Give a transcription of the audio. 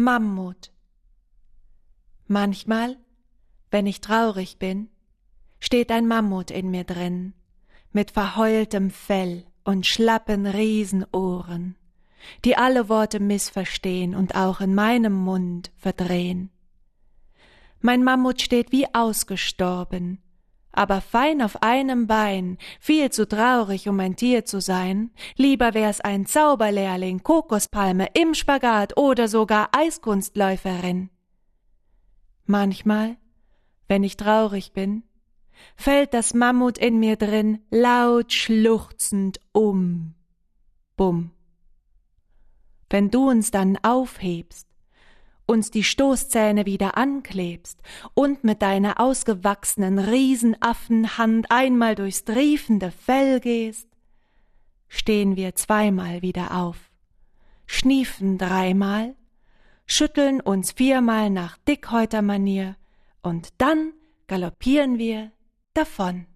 Mammut. Manchmal, wenn ich traurig bin, steht ein Mammut in mir drin, mit verheultem Fell und schlappen Riesenohren, die alle Worte missverstehen und auch in meinem Mund verdrehen. Mein Mammut steht wie ausgestorben, aber fein auf einem Bein, viel zu traurig, um ein Tier zu sein. Lieber wär's ein Zauberlehrling, Kokospalme im Spagat oder sogar Eiskunstläuferin. Manchmal, wenn ich traurig bin, fällt das Mammut in mir drin laut schluchzend um. Bumm. Wenn du uns dann aufhebst, uns die Stoßzähne wieder anklebst und mit deiner ausgewachsenen Riesenaffenhand einmal durchs triefende Fell gehst, stehen wir zweimal wieder auf, schniefen dreimal, schütteln uns viermal nach Dickhäutermanier und dann galoppieren wir davon.